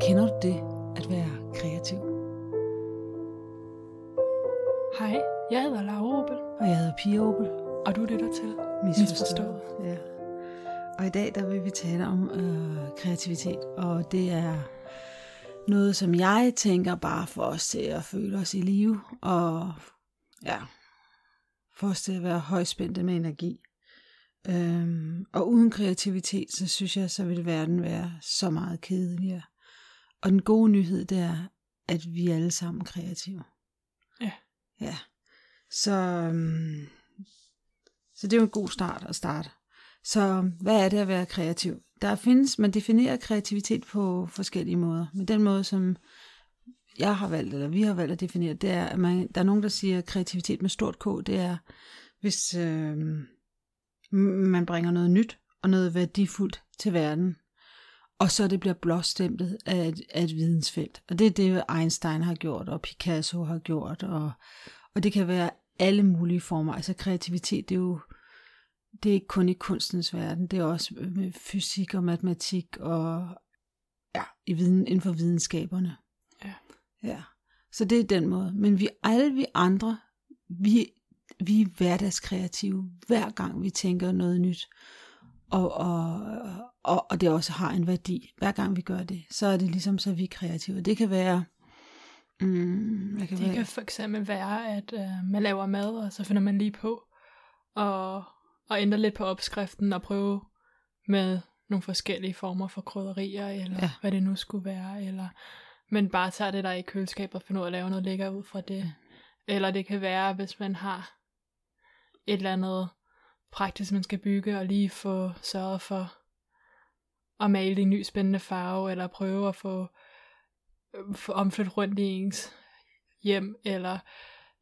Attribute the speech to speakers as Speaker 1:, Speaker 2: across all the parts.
Speaker 1: Kender du det at være kreativ?
Speaker 2: Hej, jeg hedder Laura Opel,
Speaker 1: Og jeg hedder Pia Opel.
Speaker 2: og du lytter til
Speaker 1: Misforstået. Ja. Og i dag der vil vi tale om øh, kreativitet, og det er noget, som jeg tænker bare for os til at føle os i live, og ja, for os til at være højspændte med energi. Øhm, og uden kreativitet, så synes jeg, så vil verden være så meget kedeligere. Og den gode nyhed, det er, at vi er alle sammen kreative.
Speaker 2: Ja.
Speaker 1: Ja. Så, øhm, så det er jo en god start at starte. Så hvad er det at være kreativ? Der findes, man definerer kreativitet på forskellige måder. Men den måde, som jeg har valgt, eller vi har valgt at definere, det er, at man, der er nogen, der siger kreativitet med stort K, det er, hvis øh, man bringer noget nyt og noget værdifuldt til verden, og så det bliver blåstemplet af et, af et vidensfelt. Og det er det, Einstein har gjort, og Picasso har gjort, og, og det kan være alle mulige former. Altså kreativitet, det er jo det er ikke kun i kunstens verden, det er også med fysik og matematik og ja, i viden, inden for videnskaberne.
Speaker 2: Ja.
Speaker 1: ja. Så det er den måde. Men vi alle vi andre, vi, vi er hverdagskreative, hver gang vi tænker noget nyt. Og, og, og, og det også har en værdi. Hver gang vi gør det, så er det ligesom, så er vi kreative. Det kan være... Mm, hvad kan
Speaker 2: Det
Speaker 1: være?
Speaker 2: kan for eksempel være, at øh, man laver mad, og så finder man lige på og, og ændre lidt på opskriften og prøve med nogle forskellige former for krydderier, eller
Speaker 1: Ja.
Speaker 2: hvad det nu skulle være, eller men bare tager det der i køleskab og finder ud af at lave noget lækker ud fra det. Eller det kan være, hvis man har et eller andet praktisk, man skal bygge, og lige få sørget for at male i en ny spændende farve, eller prøve at få, få omflyttet rundt i ens hjem, eller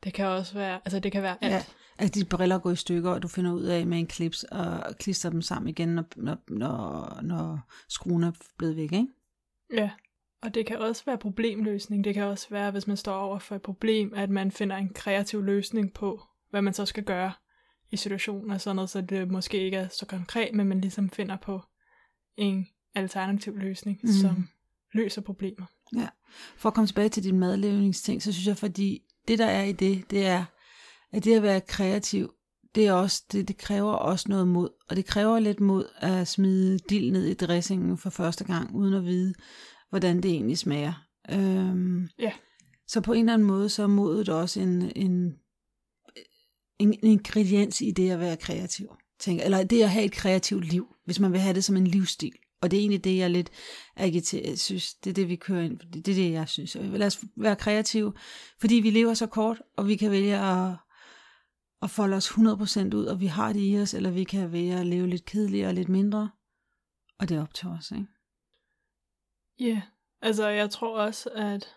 Speaker 2: det kan også være, altså det kan være alt.
Speaker 1: Ja, at de briller går i stykker, og du finder ud af med en klips og klister dem sammen igen, når, når, når, når skruen er blevet væk, ikke?
Speaker 2: Ja, og det kan også være problemløsning. Det kan også være, hvis man står over for et problem, at man finder en kreativ løsning på, hvad man så skal gøre i situationen og sådan noget, så det måske ikke er så konkret, men man ligesom finder på en alternativ løsning, mm. som løser problemer.
Speaker 1: Ja. For at komme tilbage til din madlavningsting, så synes jeg, fordi det der er i det, det er, at det at være kreativ, det, er også, det, det kræver også noget mod. Og det kræver lidt mod at smide dild ned i dressingen for første gang, uden at vide, hvordan det egentlig smager. Øhm,
Speaker 2: Ja.
Speaker 1: Så på en eller anden måde, så er modet også en, en, en ingrediens i det at være kreativ. Tænker, eller det at have et kreativt liv, hvis man vil have det som en livsstil. Og det er egentlig det, jeg lidt agiterer. Jeg synes, det er det, vi kører ind. Det er det, jeg synes. Lad os være kreative, fordi vi lever så kort, og vi kan vælge at, at folde os 100% ud, og vi har det i os, eller vi kan vælge at leve lidt kedeligere og lidt mindre. Og det er op til os, ikke?
Speaker 2: Ja, yeah. altså jeg tror også, at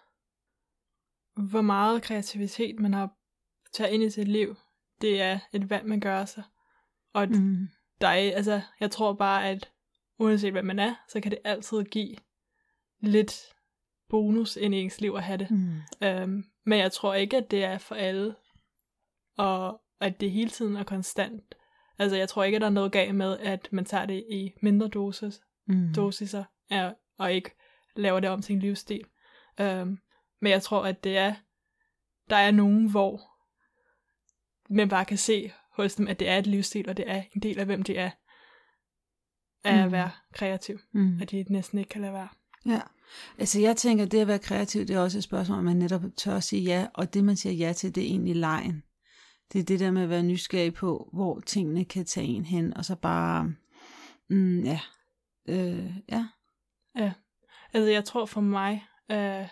Speaker 2: hvor meget kreativitet man har taget ind i sit liv, det er et valg, man gør sig. Og
Speaker 1: Mm.
Speaker 2: der er, altså, jeg tror bare, at uanset hvad man er, så kan det altid give lidt bonus ind i ens liv at have det.
Speaker 1: Mm.
Speaker 2: Øhm, men jeg tror ikke, at det er for alle, og at det hele tiden er konstant. Altså, jeg tror ikke, at der er noget galt med, at man tager det i mindre dosis,
Speaker 1: Mm.
Speaker 2: dosiser, er, og ikke laver det om til en livsstil. Øhm, men jeg tror, at det er, der er nogen, hvor man bare kan se hos dem, at det er et livsstil, og det er en del af, hvem de er, at
Speaker 1: Mm.
Speaker 2: være kreativ.
Speaker 1: Mm.
Speaker 2: At de næsten ikke kan lade være.
Speaker 1: Ja, altså jeg tænker, at det at være kreativ, det er også et spørgsmål, om man netop tør at sige ja, og det man siger ja til, det er egentlig lejen. Det er det der med at være nysgerrig på, hvor tingene kan tage en hen, og så bare, mm, ja, øh, ja,
Speaker 2: Ja. Altså, jeg tror for mig, øh,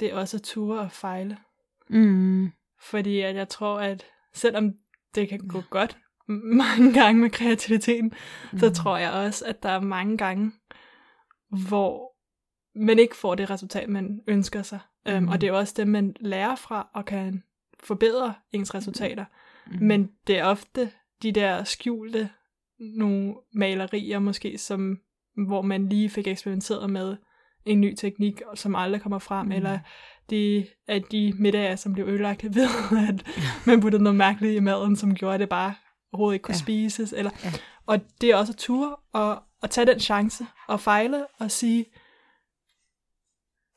Speaker 2: det er også at ture og fejle.
Speaker 1: mm,
Speaker 2: Fordi at jeg tror, at selvom det kan gå godt mange gange med kreativiteten, mm. så tror jeg også, at der er mange gange, hvor man ikke får det resultat, man ønsker sig. Mm. Um, og det er også det, man lærer fra og kan forbedre ens resultater. Mm. Men det er ofte de der skjulte nogle malerier måske, som, hvor man lige fik eksperimenteret med en ny teknik, som aldrig kommer frem, mm. eller de, at de middager, som blev ødelagt ved, at man puttede noget mærkeligt i maden, som gjorde det bare overhovedet ikke kunne ja. Spises. Eller,
Speaker 1: Ja.
Speaker 2: Og det er også at ture og, og tage den chance og fejle og sige,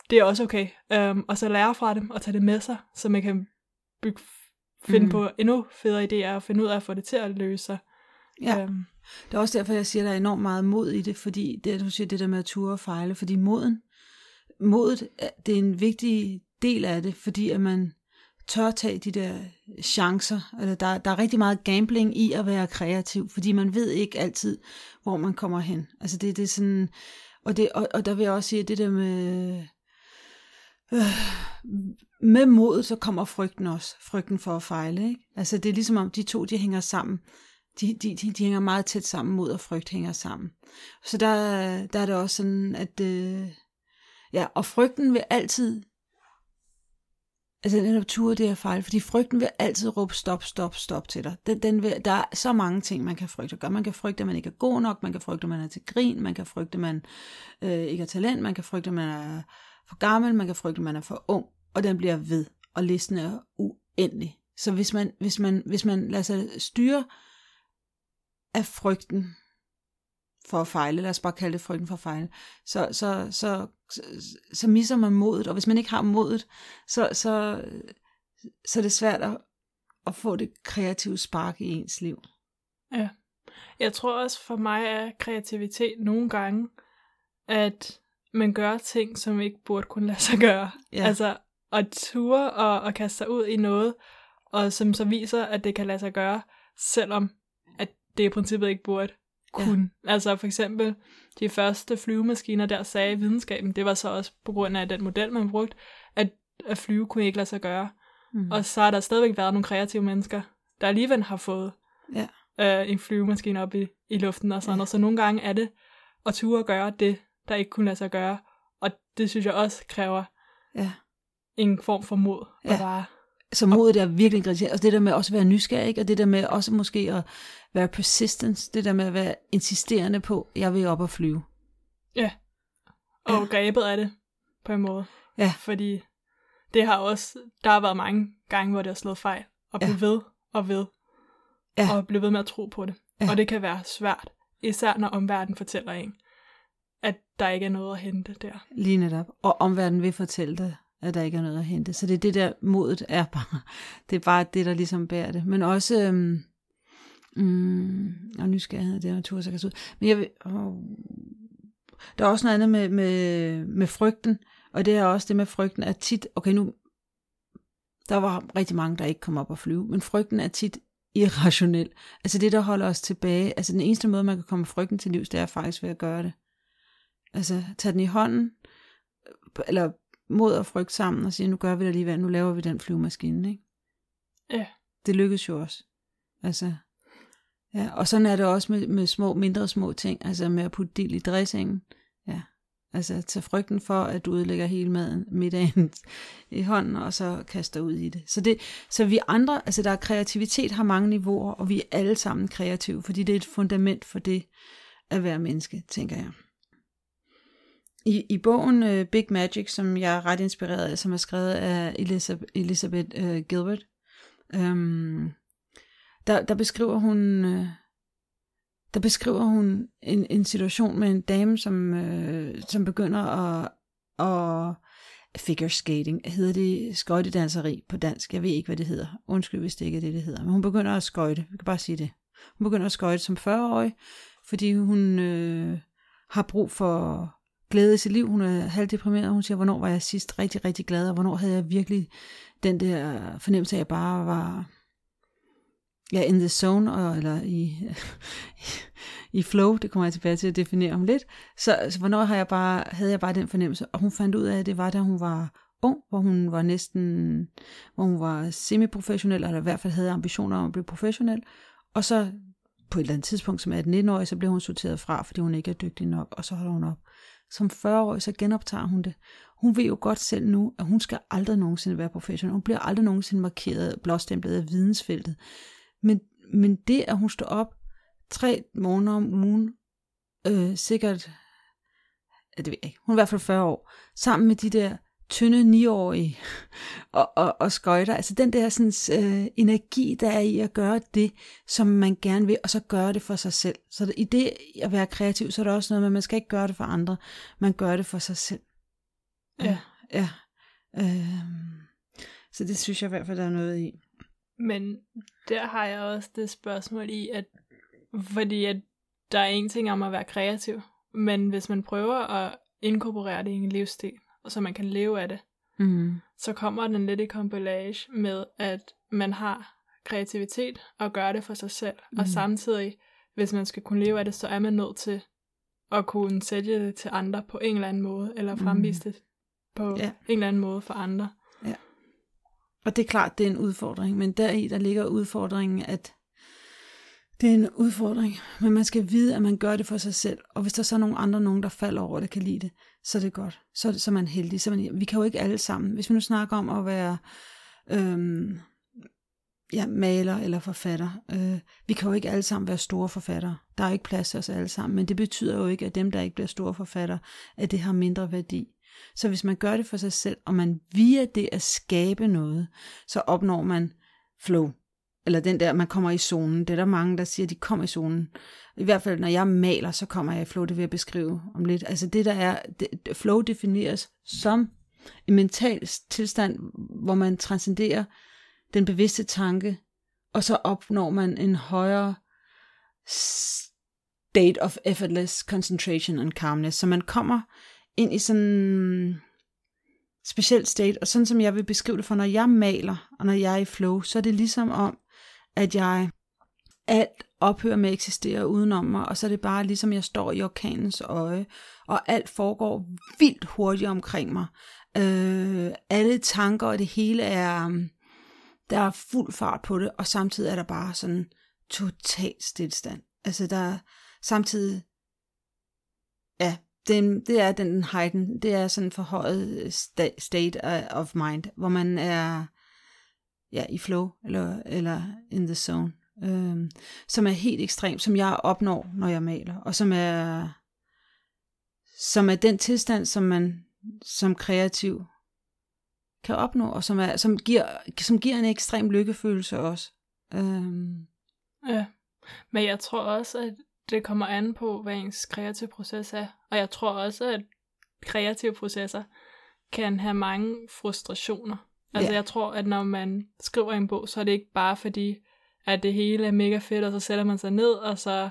Speaker 2: det er også okay. Um, og så lære fra dem og tage det med sig, så man kan bygge, finde mm. på endnu federe idéer og finde ud af at få det til at løse sig.
Speaker 1: Ja.
Speaker 2: Um,
Speaker 1: Det er også derfor, jeg siger, at der er enormt meget mod i det, fordi det, du siger, det der med at ture og fejle, fordi moden, modet, det er en vigtig del af det, fordi at man tør tage de der chancer. Eller der, der er rigtig meget gambling i at være kreativ, fordi man ved ikke altid, hvor man kommer hen. Altså det, det er sådan, og, det, og, og der vil jeg også sige, at det der med, øh, med mod, så kommer frygten også. Frygten for at fejle. Ikke? Altså det er ligesom om, de to, de hænger sammen. De, de, de, de hænger meget tæt sammen, mod og frygt hænger sammen. Så der, der er det også sådan, at øh, ja, og frygten vil altid, altså den ture, det er fejl, fordi frygten vil altid råbe stop, stop, stop til dig. Den, den vil, der er så mange ting, man kan frygte Gør. gøre. Man kan frygte, at man ikke er god nok, man kan frygte, at man er til grin, man kan frygte, at man øh, ikke har talent, man kan frygte, at man er for gammel, man kan frygte, at man er for ung, og den bliver ved, og listen er uendelig. Så hvis man, hvis man, hvis man lader sig styre af frygten for at fejle, lad os bare kalde det frygten for at fejle, så, så, så, så, så misser man modet, og hvis man ikke har modet, så, så, så er det svært at, at få det kreative spark i ens liv.
Speaker 2: Ja. Jeg tror også for mig er kreativitet nogle gange, at man gør ting, som ikke burde kunne lade sig gøre.
Speaker 1: Ja.
Speaker 2: Altså at ture og, og kaste sig ud i noget, og som så viser, at det kan lade sig gøre, selvom at det i princippet ikke burde kunne. Ja. Altså for eksempel de første flyvemaskiner, der sagde videnskaben, det var så også på grund af den model, man brugte, at, at flyve kunne ikke lade sig gøre.
Speaker 1: Mm.
Speaker 2: Og så har der stadigvæk været nogle kreative mennesker, der alligevel har fået
Speaker 1: Ja.
Speaker 2: øh, en flyvemaskine op i, i luften og sådan
Speaker 1: Ja.
Speaker 2: noget. Så nogle gange er det at ture at gøre det, der ikke kunne lade sig gøre. Og det synes jeg også kræver
Speaker 1: Ja.
Speaker 2: en form for mod. Ja. Og bare,
Speaker 1: Så modet er virkelig kritiseret. Og det der med også at være nysgerrig, ikke? og det der med også måske at være persistence, det der med at være insisterende på, jeg vil op og flyve.
Speaker 2: og
Speaker 1: Ja.
Speaker 2: ja. grebet af det på en måde.
Speaker 1: Ja.
Speaker 2: Fordi det har også, der har været mange gange, hvor det har slået fejl. Og blive
Speaker 1: Ja.
Speaker 2: ved og ved.
Speaker 1: Ja.
Speaker 2: Og blive ved med at tro på det.
Speaker 1: Ja.
Speaker 2: Og det kan være svært. Især når omverdenen fortæller en, at der ikke er noget at hente der.
Speaker 1: Lige netop. Og omverdenen vil fortælle dig, at der ikke er noget at hente. Så det er det der, modet er bare, det er bare det, der ligesom bærer det. Men også, øhm, mm, og nysgerrighed, det er natur, så kan ud. Men jeg vil, åh, der er også noget andet med, med, med frygten, og det er også det med frygten, at tit, okay nu, der var rigtig mange, der ikke kom op og flyve, men frygten er tit irrationel. Altså det, der holder os tilbage, altså den eneste måde, man kan komme frygten til livs, det er faktisk ved at gøre det. Altså tage den i hånden, eller mod og frygt sammen og sige, nu gør vi det alligevel, nu laver vi den flyvemaskine, ikke?
Speaker 2: Ja.
Speaker 1: Det lykkes jo også. Altså, ja, og sådan er det også med, med små, mindre små ting, altså med at putte dild i dressingen, ja. Altså tage frygten for, at du udlægger hele maden, middagen i hånden, og så kaster ud i det. Så, det. så vi andre, altså der er kreativitet, har mange niveauer, og vi er alle sammen kreative, fordi det er et fundament for det at være menneske, tænker jeg. I, i bogen uh, Big Magic, som jeg er ret inspireret af, som er skrevet af Elizabeth, Elizabeth uh, Gilbert, um, der, der beskriver hun uh, der beskriver hun en, en situation med en dame, som, uh, som begynder at, at figure skating, hedder det skøjtedanseri på dansk, jeg ved ikke, hvad det hedder, undskyld, hvis det ikke er det, det hedder, men hun begynder at skøjte, vi kan bare sige det. Hun begynder at skøjte som 40-årig, fordi hun øh, har brug for glæde i sit liv. Hun er halvdeprimeret, hun siger, hvornår var jeg sidst rigtig, rigtig glad, og hvornår havde jeg virkelig den der fornemmelse af, at jeg bare var ja, in the zone, og, eller i, i flow, det kommer jeg tilbage til at definere om lidt. Så, så hvornår har jeg bare, havde jeg bare den fornemmelse, og hun fandt ud af, at det var, da hun var ung, hvor hun var næsten, hvor hun var semi-professionel, eller i hvert fald havde ambitioner om at blive professionel, og så på et eller andet tidspunkt, som 18-19-årig, så blev hun sorteret fra, fordi hun ikke er dygtig nok, og så holder hun op. Som 40-årig, så genoptager hun det. Hun ved jo godt selv nu, at hun skal aldrig nogensinde være professionel. Hun bliver aldrig nogensinde markeret, blåstemplet af vidensfeltet. Men, men det, at hun står op tre måneder om ugen, øh, sikkert, ja, det ved jeg ikke, hun er i hvert fald 40 år, sammen med de der tynde niårige og, og, og skøjter. Altså den der sådan, øh, energi, der er i at gøre det, som man gerne vil, og så gøre det for sig selv. Så i det at være kreativ, så er der også noget med, at man skal ikke gøre det for andre, man gør det for sig selv.
Speaker 2: Ja.
Speaker 1: Ja. Øh, så det synes jeg i hvert fald, der er noget i.
Speaker 2: Men der har jeg også det spørgsmål i, at fordi at der er en ting om at være kreativ, men hvis man prøver at inkorporere det i en livsstil, og så man kan leve af det,
Speaker 1: Mm.
Speaker 2: så kommer den lidt i kompilage med, at man har kreativitet og gør det for sig selv. Mm. Og samtidig, hvis man skal kunne leve af det, så er man nødt til at kunne sælge det til andre på en eller anden måde, eller fremvise det på
Speaker 1: Ja.
Speaker 2: en eller anden måde for andre.
Speaker 1: Og det er klart, det er en udfordring, men deri der ligger udfordringen, at det er en udfordring, men man skal vide, at man gør det for sig selv, og hvis der så er nogle andre, nogen der falder over, der kan lide det, så er det godt. Så er, det, så er man heldig. Så er man, vi kan jo ikke alle sammen. Hvis vi nu snakker om at være øhm, ja, maler eller forfatter, øh, vi kan jo ikke alle sammen være store forfattere. Der er ikke plads til os alle sammen, men det betyder jo ikke, at dem, der ikke bliver store forfattere, at det har mindre værdi. Så hvis man gør det for sig selv, og man via det at skabe noget, så opnår man flow. Eller den der, man kommer i zonen. Det er der mange, der siger, at de kommer i zonen. I hvert fald, når jeg maler, så kommer jeg i flow, det vil jeg beskrive om lidt. Altså det, der er, det, flow defineres som en mental tilstand, hvor man transcenderer den bevidste tanke, og så opnår man en højere state of effortless concentration and calmness. Så man kommer ind i sådan en speciel state, og sådan som jeg vil beskrive det for, når jeg maler, og når jeg er i flow, så er det ligesom om, at jeg alt ophører med at eksistere udenom mig, og så er det bare ligesom jeg står i orkanens øje, og alt foregår vildt hurtigt omkring mig. Øh, alle tanker og det hele er, der er fuld fart på det, og samtidig er der bare sådan total stillstand. Altså der er samtidig, ja, det, det er den heighten, det er sådan forhøjet sta- state of mind, hvor man er ja, i flow, eller, eller in the zone, øhm, som er helt ekstrem, som jeg opnår, når jeg maler, og som er, som er den tilstand, som man som kreativ kan opnå, og som, er, som, giver, som giver en ekstrem lykkefølelse også. Øhm,
Speaker 2: Ja, men jeg tror også, at det kommer an på, hvad ens kreative proces er. Og jeg tror også, at kreative processer kan have mange frustrationer. Altså
Speaker 1: Ja.
Speaker 2: jeg tror, at når man skriver en bog, så er det ikke bare fordi, at det hele er mega fedt, og så sætter man sig ned, og så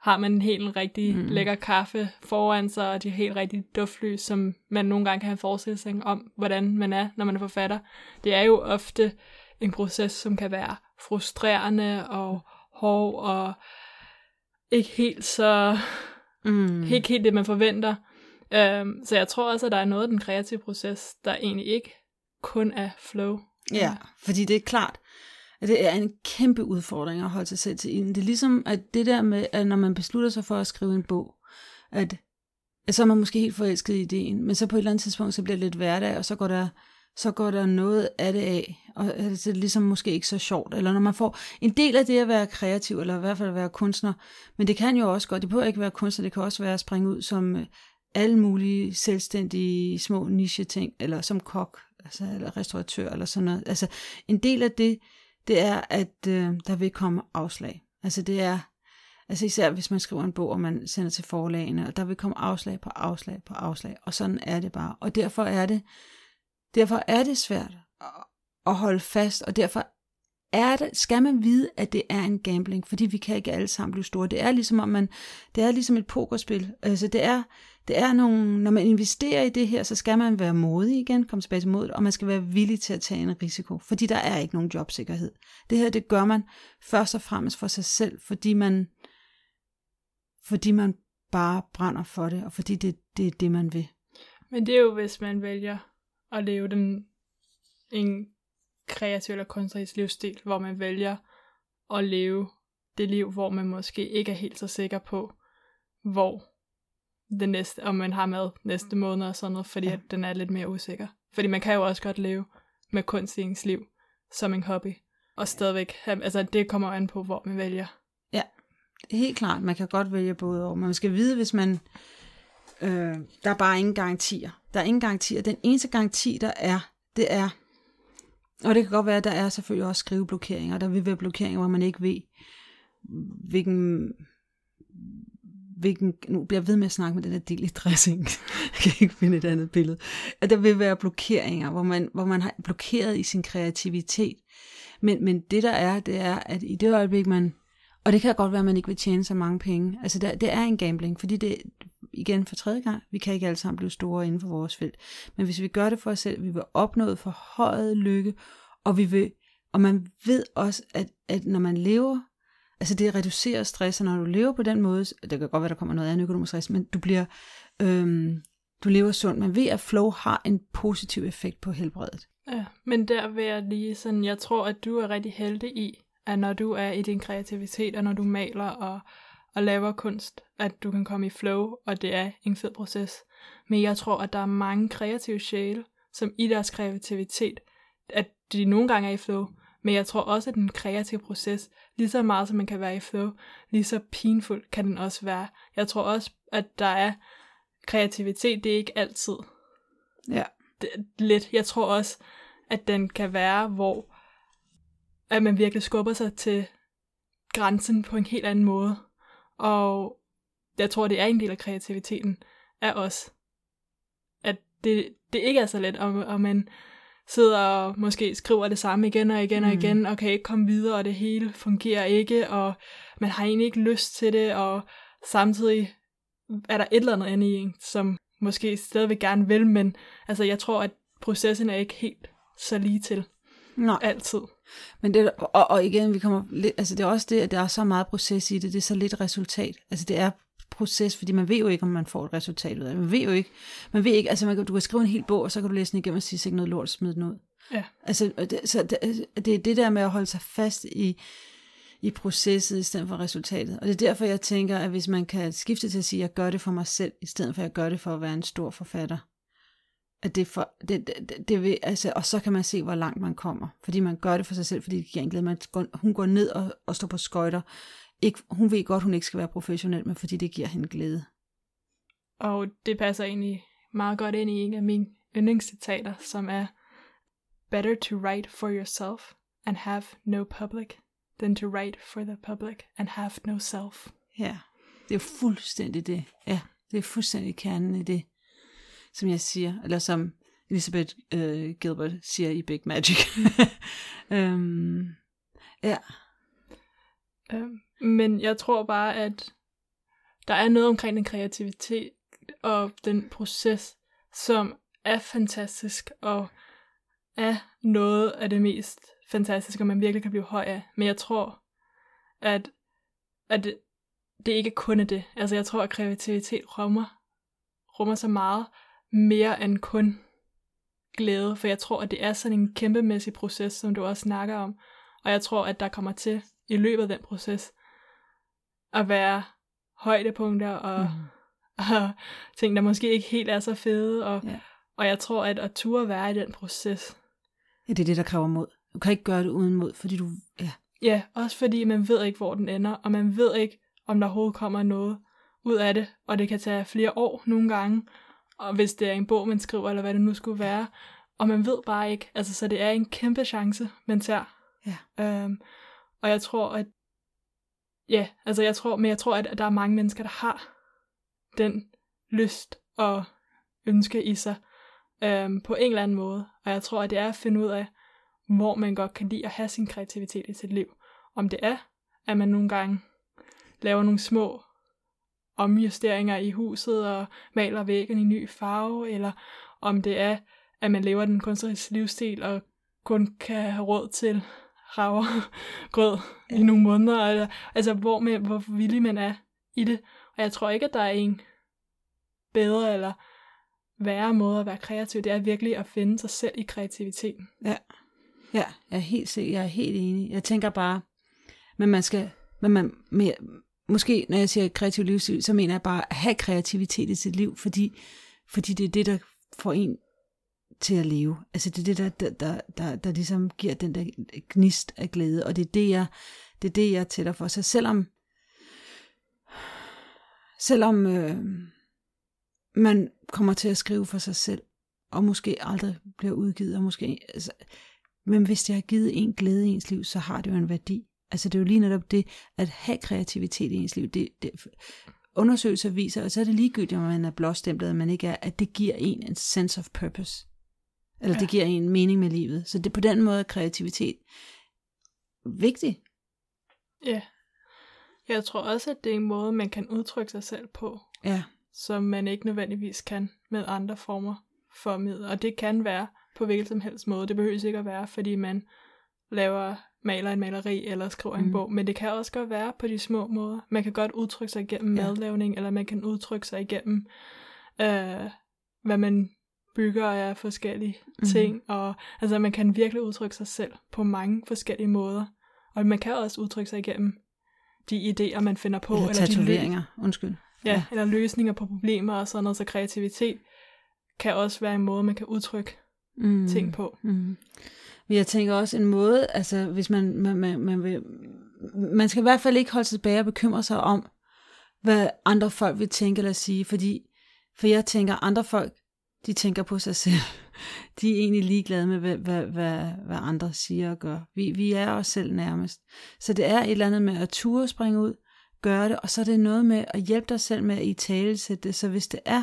Speaker 2: har man en helt rigtig mm. lækker kaffe foran sig, og de helt rigtig duftlys, som man nogle gange kan have en forestilling om, hvordan man er, når man er forfatter. Det er jo ofte en proces, som kan være frustrerende og hård, og ikke helt så
Speaker 1: mm,
Speaker 2: ikke helt det, man forventer. Øhm, så jeg tror også, at der er noget af den kreative proces, der egentlig ikke kun er flow.
Speaker 1: Ja, fordi det er klart, at det er en kæmpe udfordring at holde sig selv til ilden. Det er ligesom, at det der med, at når man beslutter sig for at skrive en bog, at, at så er man måske helt forelsket i ideen, men så på et eller andet tidspunkt, så bliver det lidt hverdag, og så går der, så går der noget af det af, og det er ligesom måske ikke så sjovt. Eller når man får en del af det at være kreativ, eller i hvert fald at være kunstner, men det kan jo også godt, det behøver ikke være kunstner, det kan også være at springe ud som øh, alle mulige selvstændige små niche ting, eller som kok, altså, eller restauratør, eller sådan noget. Altså, en del af det, det er, at øh, der vil komme afslag. Altså, det er, altså især hvis man skriver en bog, og man sender til forlagene, og der vil komme afslag på afslag på afslag, og sådan er det bare. Og derfor er det, derfor er det svært at, at holde fast, og derfor er det, skal man vide, at det er en gambling, fordi vi kan ikke alle sammen blive store. Det er ligesom om man, det er ligesom et pokerspil. Altså det er, det er nogle, når man investerer i det her, så skal man være modig igen, komme tilbage til modet, og man skal være villig til at tage en risiko, fordi der er ikke nogen jobsikkerhed. Det her, det gør man først og fremmest for sig selv, fordi man, fordi man bare brænder for det, og fordi det, det er det, man vil.
Speaker 2: Men det er jo, hvis man vælger at leve den, en kreativ eller kunstnerisk livsstil, hvor man vælger at leve det liv, hvor man måske ikke er helt så sikker på, hvor det næste, om man har mad næste måned og sådan noget, fordi ja. at den er lidt mere usikker. Fordi man kan jo også godt leve med kunst i ens liv som en hobby, og stadigvæk altså det kommer an på, hvor man vælger.
Speaker 1: Ja, helt klart. Man kan godt vælge både og. Man skal vide, hvis man... Øh, der er bare ingen garantier. Der er ingen garanti, og den eneste garanti, der er, det er, og det kan godt være, at der er selvfølgelig også skriveblokeringer, der vil være blokeringer, hvor man ikke ved, hvilken, hvilken, nu bliver jeg ved med at snakke med den der del i dressing, jeg kan ikke finde et andet billede, at der vil være blokeringer, hvor man, hvor man har blokeret i sin kreativitet, men, men det der er, det er, at i det øjeblik, man og det kan godt være, at man ikke vil tjene så mange penge. Altså, det, det er en gambling, fordi det, igen for tredje gang, vi kan ikke alle sammen blive store inden for vores felt. Men hvis vi gør det for os selv, vi vil opnå for højet lykke, og vi vil, og man ved også, at, at når man lever, altså det reducerer stress, og når du lever på den måde, det kan godt være, der kommer noget andet økonomisk stress, men du bliver, øhm, du lever sundt. men ved, at flow har en positiv effekt på helbredet.
Speaker 2: Ja, men der vil jeg lige sådan, jeg tror, at du er rigtig heldig i, at når du er i din kreativitet, og når du maler og, og laver kunst, at du kan komme i flow, og det er en fed proces. Men jeg tror, at der er mange kreative sjæle, som i deres kreativitet, at de nogle gange er i flow, men jeg tror også, at den kreative proces, lige så meget som man kan være i flow, lige så pinfuld kan den også være. Jeg tror også, at der er kreativitet, det er ikke altid
Speaker 1: ja.
Speaker 2: lidt. Jeg tror også, at den kan være, hvor at man virkelig skubber sig til grænsen på en helt anden måde. Og jeg tror, det er en del af kreativiteten af os. At det, det ikke er så let, og, og man sidder og måske skriver det samme igen og igen og mm. igen, og kan ikke komme videre, og det hele fungerer ikke, og man har egentlig ikke lyst til det, og samtidig er der et eller andet andet i en, som måske stadigvæk gerne vil, men altså jeg tror, at processen er ikke helt så lige til.
Speaker 1: Nej.
Speaker 2: Altid.
Speaker 1: Men det, og, og igen, vi kommer lidt, altså det er også det, at der er så meget proces i det, det er så lidt resultat. Altså det er proces, fordi man ved jo ikke, om man får et resultat ud af det. Man ved jo ikke, man ved ikke, altså man, du kan skrive en hel bog, og så kan du læse den igennem og sige, ikke noget lort, smid den ud.
Speaker 2: Ja.
Speaker 1: Altså, det, så det, det er det der med at holde sig fast i, i processet i stedet for resultatet. Og det er derfor, jeg tænker, at hvis man kan skifte til at sige, at jeg gør det for mig selv, i stedet for at jeg gør det for at være en stor forfatter, at det, for, det, det, det vil, altså, og så kan man se, hvor langt man kommer. Fordi man gør det for sig selv, fordi det giver en glæde. Man hun går ned og, og står på skøjter. Ikke, hun ved godt, hun ikke skal være professionel, men fordi det giver hende glæde.
Speaker 2: Og det passer egentlig meget godt ind i en af mine yndlingscitater, som er Better to write for yourself and have no public, than to write for the public and have no self.
Speaker 1: Ja, det er fuldstændig det. Ja, det er fuldstændig kernen i det som jeg siger, eller som Elizabeth uh, Gilbert siger i Big Magic. um, ja.
Speaker 2: Øhm, men jeg tror bare, at der er noget omkring den kreativitet og den proces, som er fantastisk, og er noget af det mest fantastiske, man virkelig kan blive høj af. Men jeg tror, at, at det, det ikke kun er det. Altså jeg tror, at kreativitet rummer, rummer så meget, mere end kun glæde, for jeg tror, at det er sådan en kæmpemæssig proces, som du også snakker om, og jeg tror, at der kommer til i løbet af den proces at være højdepunkter og, mm. og ting, der måske ikke helt er så fede, og, ja. og jeg tror, at at ture være i den proces.
Speaker 1: Ja, det er det, der kræver mod. Du kan ikke gøre det uden mod, fordi du... Ja.
Speaker 2: ja, også fordi man ved ikke, hvor den ender, og man ved ikke, om der overhovedet kommer noget ud af det, og det kan tage flere år nogle gange, og hvis det er en bog, man skriver, eller hvad det nu skulle være. Og man ved bare ikke, altså så det er en kæmpe chance, man tager.
Speaker 1: Ja.
Speaker 2: Øhm, og jeg tror, at ja, altså jeg tror, men jeg tror, at der er mange mennesker, der har den lyst og ønske i sig øhm, på en eller anden måde. Og jeg tror, at det er at finde ud af, hvor man godt kan lide at have sin kreativitet i sit liv. Om det er, at man nogle gange laver nogle små omjusteringer i huset og maler væggen i ny farve, eller om det er, at man lever den kunstneriske livsstil og kun kan have råd til grød ja. i nogle måneder, eller, altså hvor, man, hvor villig man er i det. Og jeg tror ikke, at der er en bedre eller værre måde at være kreativ. Det er virkelig at finde sig selv i kreativiteten.
Speaker 1: Ja, ja jeg, er helt, jeg er helt enig. Jeg tænker bare, men man skal, men man, med, måske når jeg siger kreativ livsstil, så mener jeg bare at have kreativitet i sit liv, fordi, fordi det er det, der får en til at leve. Altså det er det, der, der, der, der, der ligesom giver den der gnist af glæde, og det er det, jeg, det er det, jeg tætter for. Så selvom, selvom øh, man kommer til at skrive for sig selv, og måske aldrig bliver udgivet, og måske, altså, men hvis det har givet en glæde i ens liv, så har det jo en værdi. Altså det er jo lige netop det, at have kreativitet i ens liv. Det, det, undersøgelser viser, og så er det ligegyldigt, om man er blåstemplet, eller man ikke er, at det giver en en sense of purpose. Eller ja. det giver en mening med livet. Så det på den måde er kreativitet vigtig.
Speaker 2: Ja. Jeg tror også, at det er en måde, man kan udtrykke sig selv på.
Speaker 1: Ja.
Speaker 2: Som man ikke nødvendigvis kan med andre former for midler. Og det kan være på hvilken som helst måde. Det behøver ikke at være, fordi man laver maler en maleri eller skriver mm. en bog, men det kan også godt være på de små måder. Man kan godt udtrykke sig igennem ja. madlavning, eller man kan udtrykke sig igennem, øh, hvad man bygger af forskellige mm. ting, og altså man kan virkelig udtrykke sig selv på mange forskellige måder, og man kan også udtrykke sig igennem de idéer, man finder på.
Speaker 1: Eller, eller tatoveringer, de undskyld.
Speaker 2: Ja, ja, eller løsninger på problemer og sådan noget, så kreativitet kan også være en måde, man kan udtrykke mm. ting på.
Speaker 1: Mm. Men jeg tænker også en måde, altså hvis man, man, man, man vil, man skal i hvert fald ikke holde sig tilbage og bekymre sig om, hvad andre folk vil tænke eller sige, fordi, for jeg tænker, andre folk, de tænker på sig selv. De er egentlig ligeglade med, hvad, hvad, hvad, hvad andre siger og gør. Vi, vi er os selv nærmest. Så det er et eller andet med at ture springe ud, gøre det, og så er det noget med at hjælpe dig selv med at i tale det. Så hvis det er,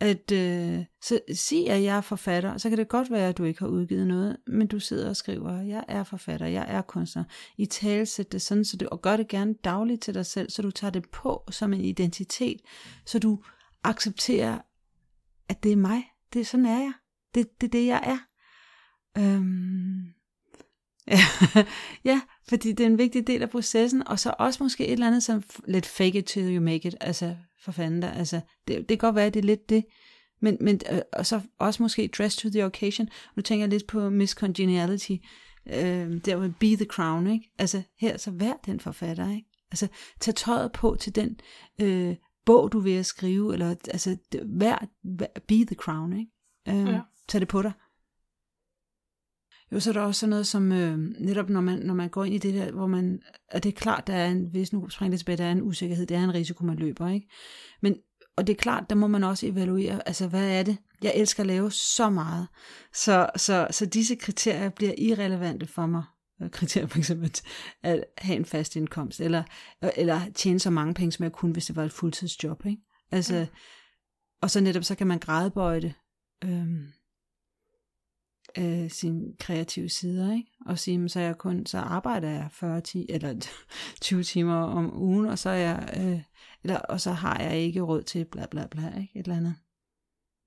Speaker 1: at øh, så sig, at jeg er forfatter, så kan det godt være, at du ikke har udgivet noget, men du sidder og skriver, jeg er forfatter, jeg er kunstner. I tale det sådan, så det, og gør det gerne dagligt til dig selv, så du tager det på som en identitet, så du accepterer, at det er mig, det er sådan er jeg, det, det er det, jeg er. Øhm, ja, ja, fordi det er en vigtig del af processen, og så også måske et eller andet som lidt fake it till you make it, altså for fanden der, altså det, det kan godt være, at det er lidt det, men, men øh, og så også måske dress to the occasion, nu tænker jeg lidt på Miss Congeniality, øh, der med Be the Crown, ikke? Altså her, så vær den forfatter, ikke? Altså tag tøjet på til den øh, bog, du vil at skrive, eller altså vær, vær Be the Crown, ikke? Øh, ja. Tag det på dig. Jo, så er der også sådan noget som, øh, netop når man, når man går ind i det der, hvor man, at det er klart, der er en, hvis nu springer det tilbage, der er en usikkerhed, det er en risiko, man løber, ikke? Men, og det er klart, der må man også evaluere, altså hvad er det? Jeg elsker at lave så meget, så, så, så disse kriterier bliver irrelevante for mig. Øh, kriterier for eksempel at have en fast indkomst, eller, eller tjene så mange penge, som jeg kunne, hvis det var et fuldtidsjob, ikke? Altså, ja. og så netop, så kan man grædebøje det. Øhm, øh, sine kreative sider, ikke? Og sige, så, jeg kun, så arbejder jeg 40 ti, eller 20 timer om ugen, og så, er jeg, øh, eller, og så har jeg ikke råd til bla bla bla, ikke? Et eller andet.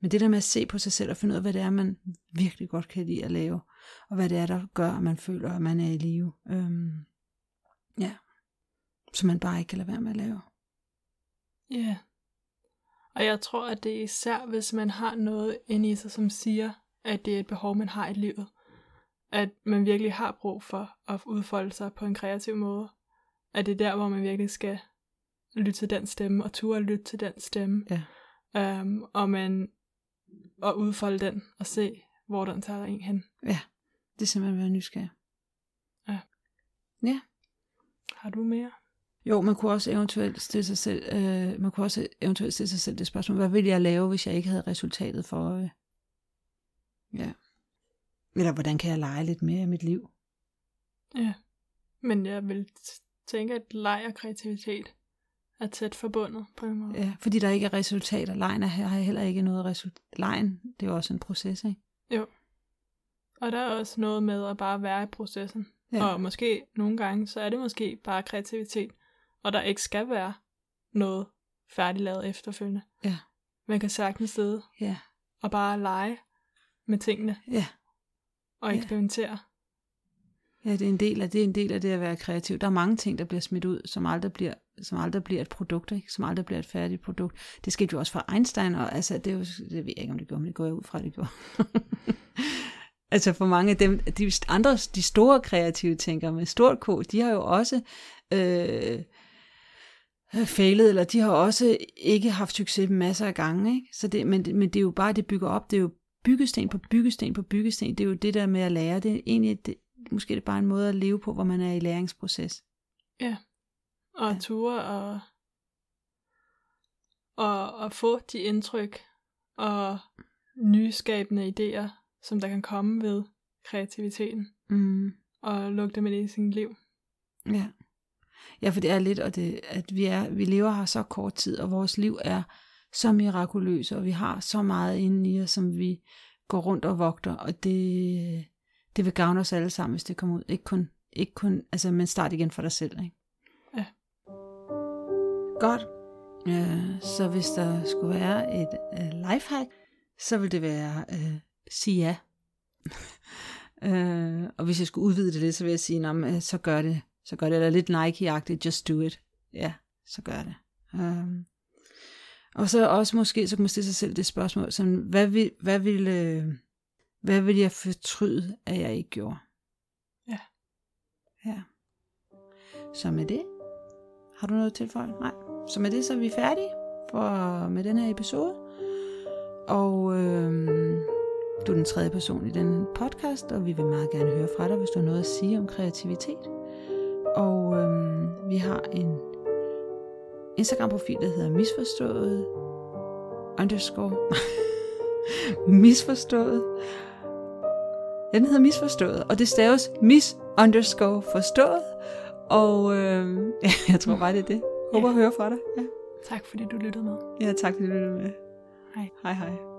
Speaker 1: Men det der med at se på sig selv og finde ud af, hvad det er, man virkelig godt kan lide at lave, og hvad det er, der gør, at man føler, at man er i live. Øhm, ja. Så man bare ikke kan lade være med at lave.
Speaker 2: Ja. Yeah. Og jeg tror, at det er især, hvis man har noget inde i sig, som siger, at det er et behov, man har i livet. At man virkelig har brug for at udfolde sig på en kreativ måde. At det er der, hvor man virkelig skal lytte til den stemme, og turde lytte til den stemme. Ja. Um, og man og udfolde den, og se, hvor den tager en hen.
Speaker 1: Ja, det er simpelthen være nysgerrig.
Speaker 2: Ja.
Speaker 1: Ja.
Speaker 2: Har du mere?
Speaker 1: Jo, man kunne også eventuelt stille sig selv, øh, man kunne også eventuelt stille sig selv det spørgsmål, hvad ville jeg lave, hvis jeg ikke havde resultatet for øje? Ja. Eller hvordan kan jeg lege lidt mere i mit liv?
Speaker 2: Ja. Men jeg vil tænke, at leg og kreativitet er tæt forbundet på en måde.
Speaker 1: Ja, fordi der ikke er resultater. Lejen er, har heller ikke noget resultat. Lejen, det er jo også en proces, ikke?
Speaker 2: Jo. Og der er også noget med at bare være i processen. Ja. Og måske nogle gange, så er det måske bare kreativitet, og der ikke skal være noget færdiglavet efterfølgende.
Speaker 1: Ja.
Speaker 2: Man kan sagtens sidde
Speaker 1: ja.
Speaker 2: og bare lege med tingene.
Speaker 1: Ja.
Speaker 2: Og eksperimentere.
Speaker 1: Ja, det er en del af det, er en del af det at være kreativ. Der er mange ting, der bliver smidt ud, som aldrig bliver, som aldrig bliver et produkt, ikke? som aldrig bliver et færdigt produkt. Det skete jo også for Einstein, og altså, det, er jo, det ved jeg ikke, om det gjorde, men det går jeg ud fra, det gjorde. altså for mange af dem, de andre, de store kreative tænkere med stort K, de har jo også øh, failet, eller de har også ikke haft succes masser af gange, ikke? Så det, men, men det er jo bare, det bygger op, det er jo byggesten på byggesten på byggesten. Det er jo det der med at lære. Det er egentlig, det, måske det er bare en måde at leve på, hvor man er i læringsproces.
Speaker 2: Ja, og ja. ture og, og, og få de indtryk, og nyskabende idéer, som der kan komme ved kreativiteten,
Speaker 1: Mm.
Speaker 2: og lukke dem ind i sin liv.
Speaker 1: Ja. Ja, for det er lidt, og det, at vi, er, vi lever her så kort tid, og vores liv er så mirakuløse, og vi har så meget inde i os, som vi går rundt og vogter, og det, det vil gavne os alle sammen, hvis det kommer ud. Ikke kun, ikke kun altså, men start igen for dig selv. Ikke?
Speaker 2: Ja.
Speaker 1: Godt. Øh, så hvis der skulle være et øh, lifehack, så vil det være øh, sige ja. øh, og hvis jeg skulle udvide det lidt, så vil jeg sige, "Nå, men, øh, så gør det. Så gør det. Eller lidt Nike-agtigt, just do it. Ja, så gør det. Um, og så også måske, så kan man stille sig selv det spørgsmål, sådan, hvad vil, hvad vil, øh, hvad vil jeg fortryde, at jeg ikke gjorde?
Speaker 2: Ja.
Speaker 1: Ja. Så med det, har du noget tilføje? Nej. Så med det, så er vi færdige for, med den her episode. Og øhm, du er den tredje person i den podcast, og vi vil meget gerne høre fra dig, hvis du har noget at sige om kreativitet. Og øhm, vi har en Instagram-profil, der hedder misforstået underscore misforstået. Ja, den hedder misforstået, og det staves mis underscore forstået. Og øhm, jeg tror bare, det er det. Håber at høre fra dig. Ja,
Speaker 2: Tak fordi du lyttede med.
Speaker 1: ja tak fordi du lyttede med.
Speaker 2: Hej.
Speaker 1: Hej hej.